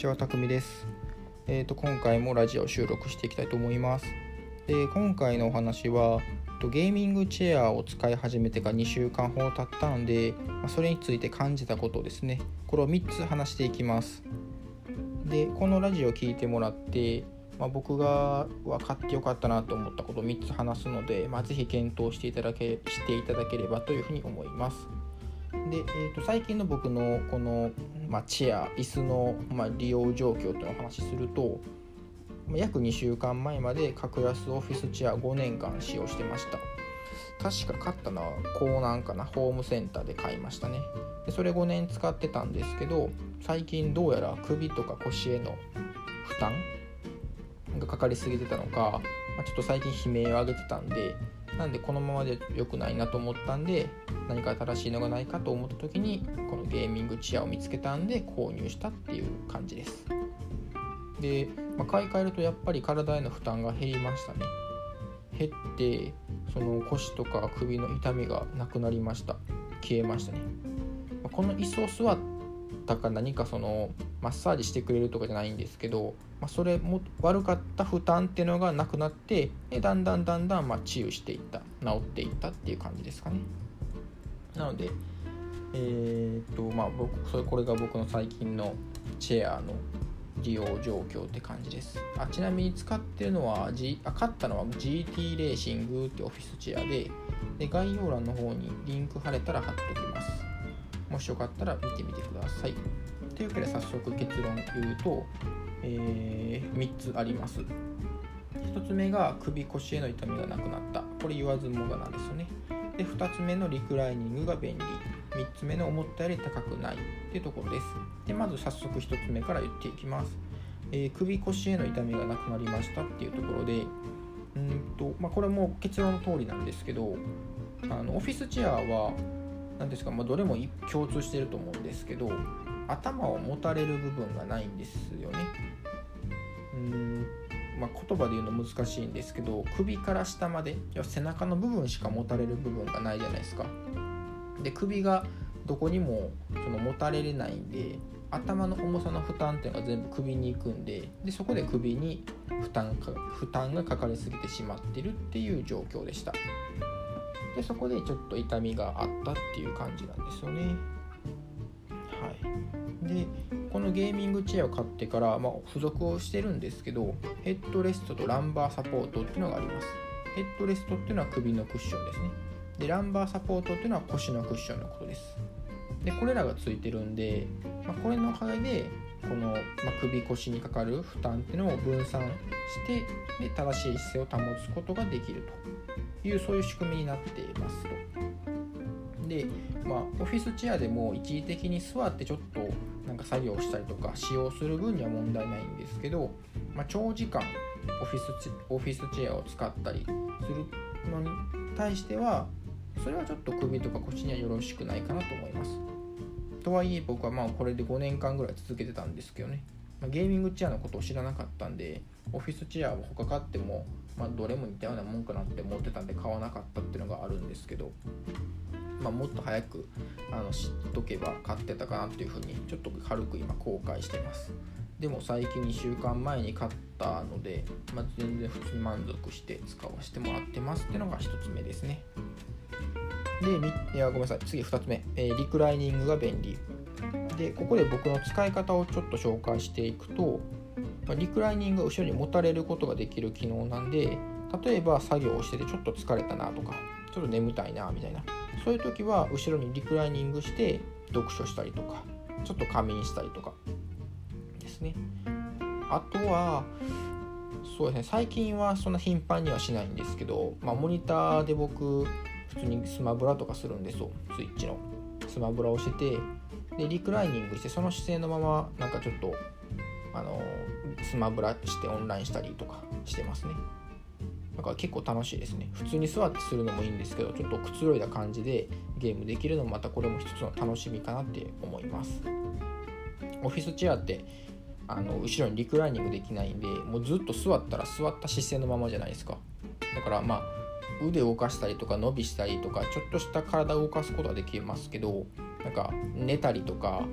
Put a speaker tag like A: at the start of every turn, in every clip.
A: ちは、たくみです。えー、と今回もラジオ収録していきたいと思います。で今回のお話はとゲーミングチェアを使い始めてから2週間ほど経ったので、ま、それについて感じたことですね。これを3つ話していきます。でこのラジオを聞いてもらって、まあ、僕が分かってよかったなと思ったことを3つ話すので、まあ、ぜひ検討していただけしていただければというふうに思います。で、えー、と最近の僕のこの、まあ、チェア椅子の、ま、利用状況というのをお話しするとま約2週間前まで格安オフィスチェア5年間使用してました。確か買ったのは港南かなホームセンターで買いましたね。でそれ5年使ってたんですけど最近どうやら首とか腰への負担がかかりすぎてたのか、まあ、ちょっと最近悲鳴を上げてたんでなんでこのままで良くないなと思ったんで何か新しいのがないかと思った時にこのゲーミングチェアを見つけたんで購入したっていう感じです。で、まあ、買い替えるとやっぱり体への負担が減りましたね。減ってその腰とか首の痛みがなくなりました。消えましたね。まこの椅子を座ったか何かそのマッサージしてくれるとかじゃないんですけど、まあ、それも悪かった負担っていうのがなくなってでだんだんだんだんま治癒していった治っていったっていう感じですかね。なのでえーっとまあ僕それこれが僕の最近のチェアの利用状況って感じです。あちなみに使ってるのは、G、あ買ったのは GT レーシングってオフィスチェアでで概要欄の方にリンク貼れたら貼っておきます。もしよかったら見てみてください。というわけで早速結論言うと、えー3つあります。1つ目が首腰への痛みがなくなった。これ言わずもがなんですよね。で2つ目のリクライニングが便利。3つ目の思ったより高くない。っていうところです。でまず早速1つ目から言っていきます、えー首腰への痛みがなくなりました。っていうところでうんと、まあ、これも結論の通りなんですけどあのオフィスチェアは何ですか、まあ、どれも共通してると思うんですけど頭を持たれる部分がないんですよね。うーん。まあ、言葉で言うの難しいんですけど首から下まで要は背中の部分しか持たれる部分がないじゃないですか。で首がどこにもその持たれれないんで頭の重さの負担っていうのが全部首に行くんででそこで首に負担か負担がかかりすぎてしまってるっていう状況でしたでそこでちょっと痛みがあったっていう感じなんですよね。はい。でこのゲーミングチェアを買ってから、まあ、付属をしてるんですけどヘッドレストとランバーサポートっていうのがあります。ヘッドレストっていうのは首のクッションですね。でランバーサポートっていうのは腰のクッションのことです。でこれらがついてるんで、まあ、これのおかげでこの、まあ、首腰にかかる負担っていうのを分散してで正しい姿勢を保つことができると。いうそういう仕組みになっていますと。でまあオフィスチェアでも一時的に座ってちょっとなんか作業したりとか使用する分には問題ないんですけど、まあ、長時間オフィスオフィスチェアを使ったりするのに対してはそれはちょっと首とか腰にはよろしくないかなと思います。とはいえ僕はまあこれで5年間ぐらい続けてたんですけどね、ま、ゲーミングチェアのことを知らなかったんでオフィスチェアを他買っても、まあ、どれも似たようなもんかなって思ってたんで買わなかったっていうのがあるんですけどまあ、もっと早くあの知っとけば買ってたかなっていうふうにちょっと軽く今後悔してます。でも最近2週間前に買ったので、まあ、全然普通に満足して使わせてもらってますっていうのが1つ目ですね。でいやごめんなさい。次2つ目、えーリクライニングが便利。でここで僕の使い方をちょっと紹介していくと、リクライニングが後ろに持たれることができる機能なんで例えば作業をしててちょっと疲れたなとかちょっと眠たいなみたいなそういう時は後ろにリクライニングして読書したりとかちょっと仮眠したりとかですね。あとはそうですね最近はそんな頻繁にはしないんですけど、まあ、モニターで僕普通にスマブラとかするんですよスイッチの。スマブラをしててでリクライニングしてその姿勢のままなんかちょっとあのスマブラしてオンラインしたりとかしてますね。だから結構楽しいですね。普通に座ってするのもいいんですけどちょっとくつろいだ感じでゲームできるのもまたこれも一つの楽しみかなって思います。オフィスチェアってあの後ろにリクライニングできないんでもうずっと座ったら座った姿勢のままじゃないですか。だからまあ腕を動かしたりとか伸びしたりとかちょっとした体を動かすことはできますけどなんか寝たりとか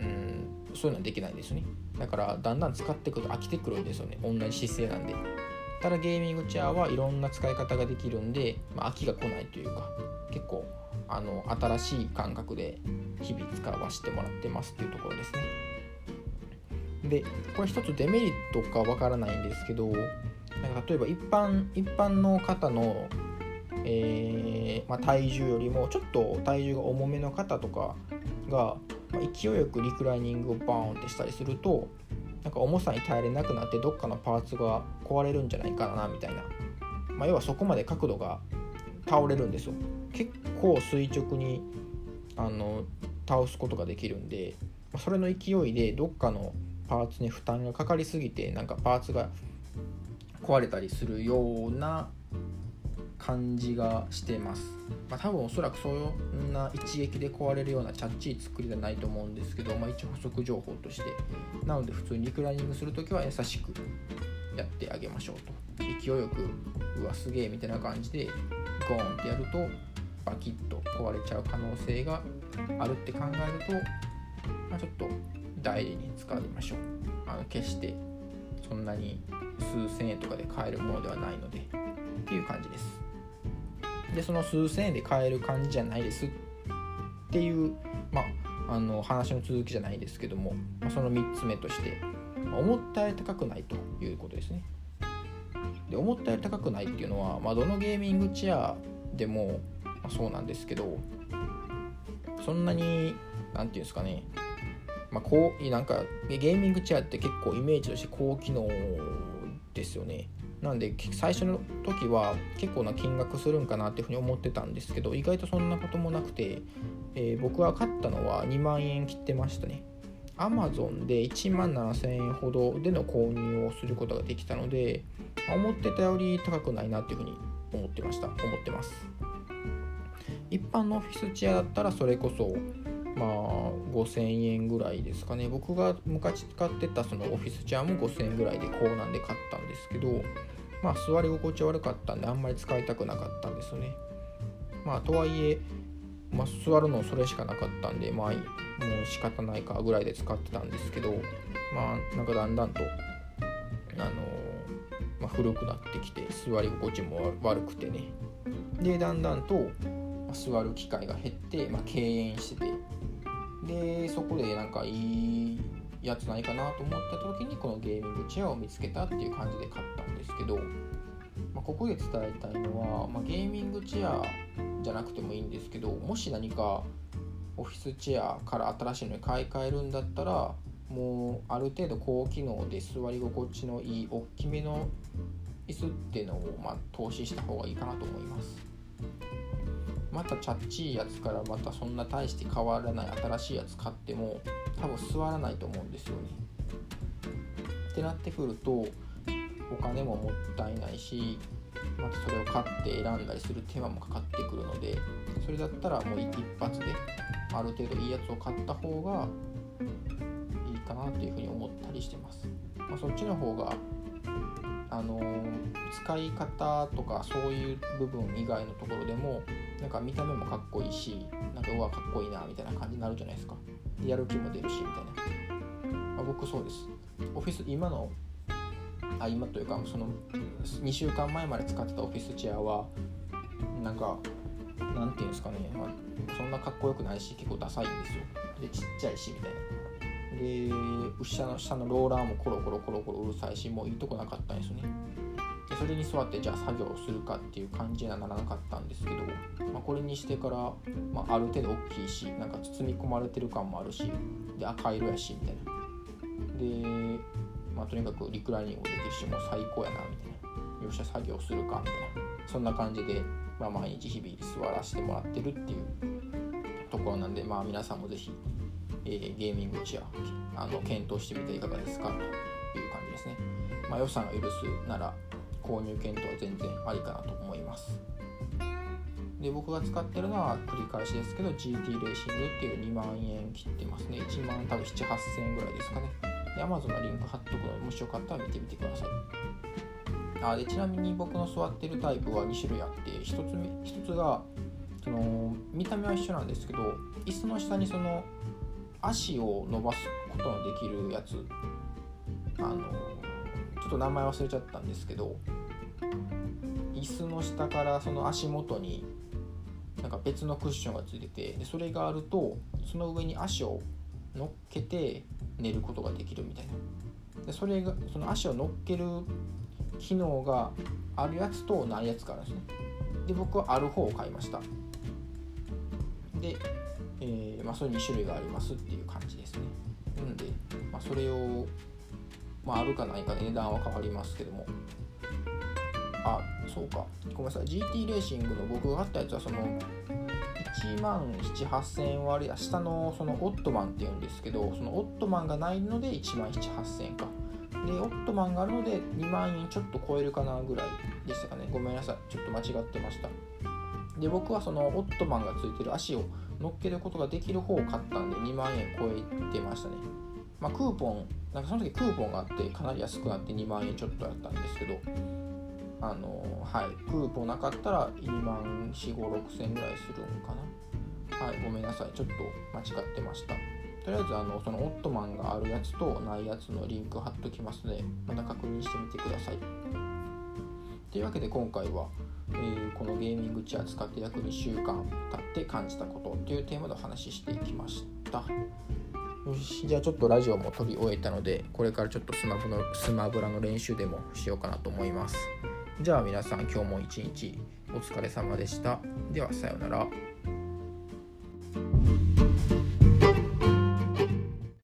A: うんそういうのはできないんですよね。だからだんだん使っていくと飽きてくるんですよね。同じ姿勢なんで。ただゲーミングチェアはいろんな使い方ができるんで、まあ、飽きが来ないというか結構あの新しい感覚で日々使わせてもらってますっていうところですね。でこれ一つデメリットかわからないんですけどなんか例えば一般一般の方の、えーまあ、体重よりもちょっと体重が重めの方とかが、まあ、勢いよくリクライニングをバーンってしたりするとなんか重さに耐えれなくなってどっかのパーツが壊れるんじゃないかなみたいな、まあ、要はそこまで角度が倒れるんですよ。結構垂直にあの倒すことができるんでそれの勢いでどっかのパーツに負担がかかりすぎてなんかパーツが壊れたりするような感じがしてます、まあ、多分おそらくそんな一撃で壊れるようなチャッチー作りじゃないと思うんですけど、まあ、一応補足情報として。なので普通にリクライニングするときは優しくやってあげましょうと。勢いよくうわすげえみたいな感じでゴーンってやるとバキッと壊れちゃう可能性があるって考えると、まあ、ちょっと大事に使いましょう。あの決してそんなに数千円とかで買えるものではないのでっていう感じです。でその数千円で買える感じじゃないですっていうまああの話の続きじゃないですけども、まあ、その3つ目として、まあ、思ったより高くないということですね。で思ったより高くないっていうのは、まあ、どのゲーミングチェアでも、まあ、そうなんですけどそんなに何て言うんですかねまあ、こうなんかゲーミングチェアって結構イメージとして高機能ですよね。なんで最初の時は結構な金額するんかなっていうふうに思ってたんですけど意外とそんなこともなくて、えー、僕は買ったのは2万円切ってましたね。Amazon で1万7000円ほどでの購入をすることができたので思ってたより高くないなっていうふうに思ってました。思ってます。一般のオフィスチェアだったらそれこそまあ5000円ぐらいですかね。僕が昔使ってたそのオフィスチェアも5000円ぐらいで高難で買ったんですけどまあ座り心地悪かったんであんまり使いたくなかったんですよね。まあとはいえ、まあ、座るのそれしかなかったんでまあもう仕方ないかぐらいで使ってたんですけどまあなんかだんだんとあのまあ、古くなってきて座り心地も悪くてね。でだんだんと座る機会が減って、まあ、敬遠しててでそこでなんかいいやつないかなと思った時にこのゲーミングチェアを見つけたっていう感じで買ったんですけど、まあ、ここで伝えたいのは、まあ、ゲーミングチェアじゃなくてもいいんですけどもし何かオフィスチェアから新しいのに買い替えるんだったらもうある程度高機能で座り心地のいい大きめの椅子っていうのをまあ投資した方がいいかなと思います。またチャッチーやつからまたそんな大して変わらない新しいやつ買っても多分座らないと思うんですよね。ってなってくるとお金ももったいないしまたそれを買って選んだりする手間もかかってくるのでそれだったらもう一発である程度いいやつを買った方がいいかなというふうに思ったりしてます。まあ、そっちの方があの使い方とかそういう部分以外のところでもなんか見た目もかっこいいしなんかうわかっこいいなみたいな感じになるじゃないですか。でやる気も出るしみたいな、まあ、僕そうです。オフィス今のあ今というかその2週間前まで使ってたオフィスチェアはなんかなんていうんですかね、まあ、そんなかっこよくないし結構ダサいんですよ。でちっちゃいしみたいな。で下の下のローラーもコロコロコロコロうるさいしもういいとこなかったんですよね。でそれに座ってじゃあ作業するかっていう感じにはならなかったんですけど、これにしてから、まあ、ある程度大きいしなんか包み込まれてる感もあるしで赤色やしみたいな。で、まあ、とにかくリクライニングできるしもう最高やなみたいな。よっしゃ作業するかみたいな。そんな感じで、まあ、毎日日々座らせてもらってるっていうところなんで、まあ、皆さんも是非、えー、ゲーミングチェアあの検討してみていかがですかという感じですね。まあ、予算が許すなら購入検討は全然ありかなと思います。で僕が使ってるのは繰り返しですけど GT レーシングっていう2万円切ってますね。1万多分7 8 0 0 0円ぐらいですかね。で Amazon のリンク貼っとくのでもしよかったら見てみてください。あでちなみに僕の座ってるタイプは2種類あって1つ目1つがその見た目は一緒なんですけど椅子の下にその足を伸ばすことのできるやつ。あのちょっと名前忘れちゃったんですけど椅子の下からその足元になんか別のクッションがついててでそれがあるとその上に足を乗っけて寝ることができるみたいな。でそれがその足を乗っける機能があるやつとないやつがあるんですね。で僕はある方を買いました。で、えー、まあ、それ2種類がありますっていう感じですね。なので、まあ、それを、まあ、あるかないか値段は変わりますけども。あそうか。ごめんなさい。GT レーシングの僕が買ったやつはその1万7 8千円割り下のそのオットマンっていうんですけどそのオットマンがないので1万7 8千円か。でオットマンがあるので2万円ちょっと超えるかなぐらいでしたかね。ごめんなさい。ちょっと間違ってました。で僕はそのオットマンがついてる足を乗っけることができる方を買ったんで2万円超えてましたね。まあ、クーポンなんかその時クーポンがあってかなり安くなって2万円ちょっとやったんですけどあのはいクーポンなかったら2万4 5 6千ぐらいするんかな。はいごめんなさいちょっと間違ってました。とりあえずあのそのオットマンがあるやつとないやつのリンク貼っときますのでまた確認してみてください。というわけで今回は、えー、このゲーミングチェア使って約2週間経って感じたことというテーマでお話ししていきました。よしじゃあちょっとラジオも撮り終えたのでこれからちょっとスマブのスマブラの練習でもしようかなと思います。じゃあ皆さん今日も一日お疲れ様でした。ではさようなら。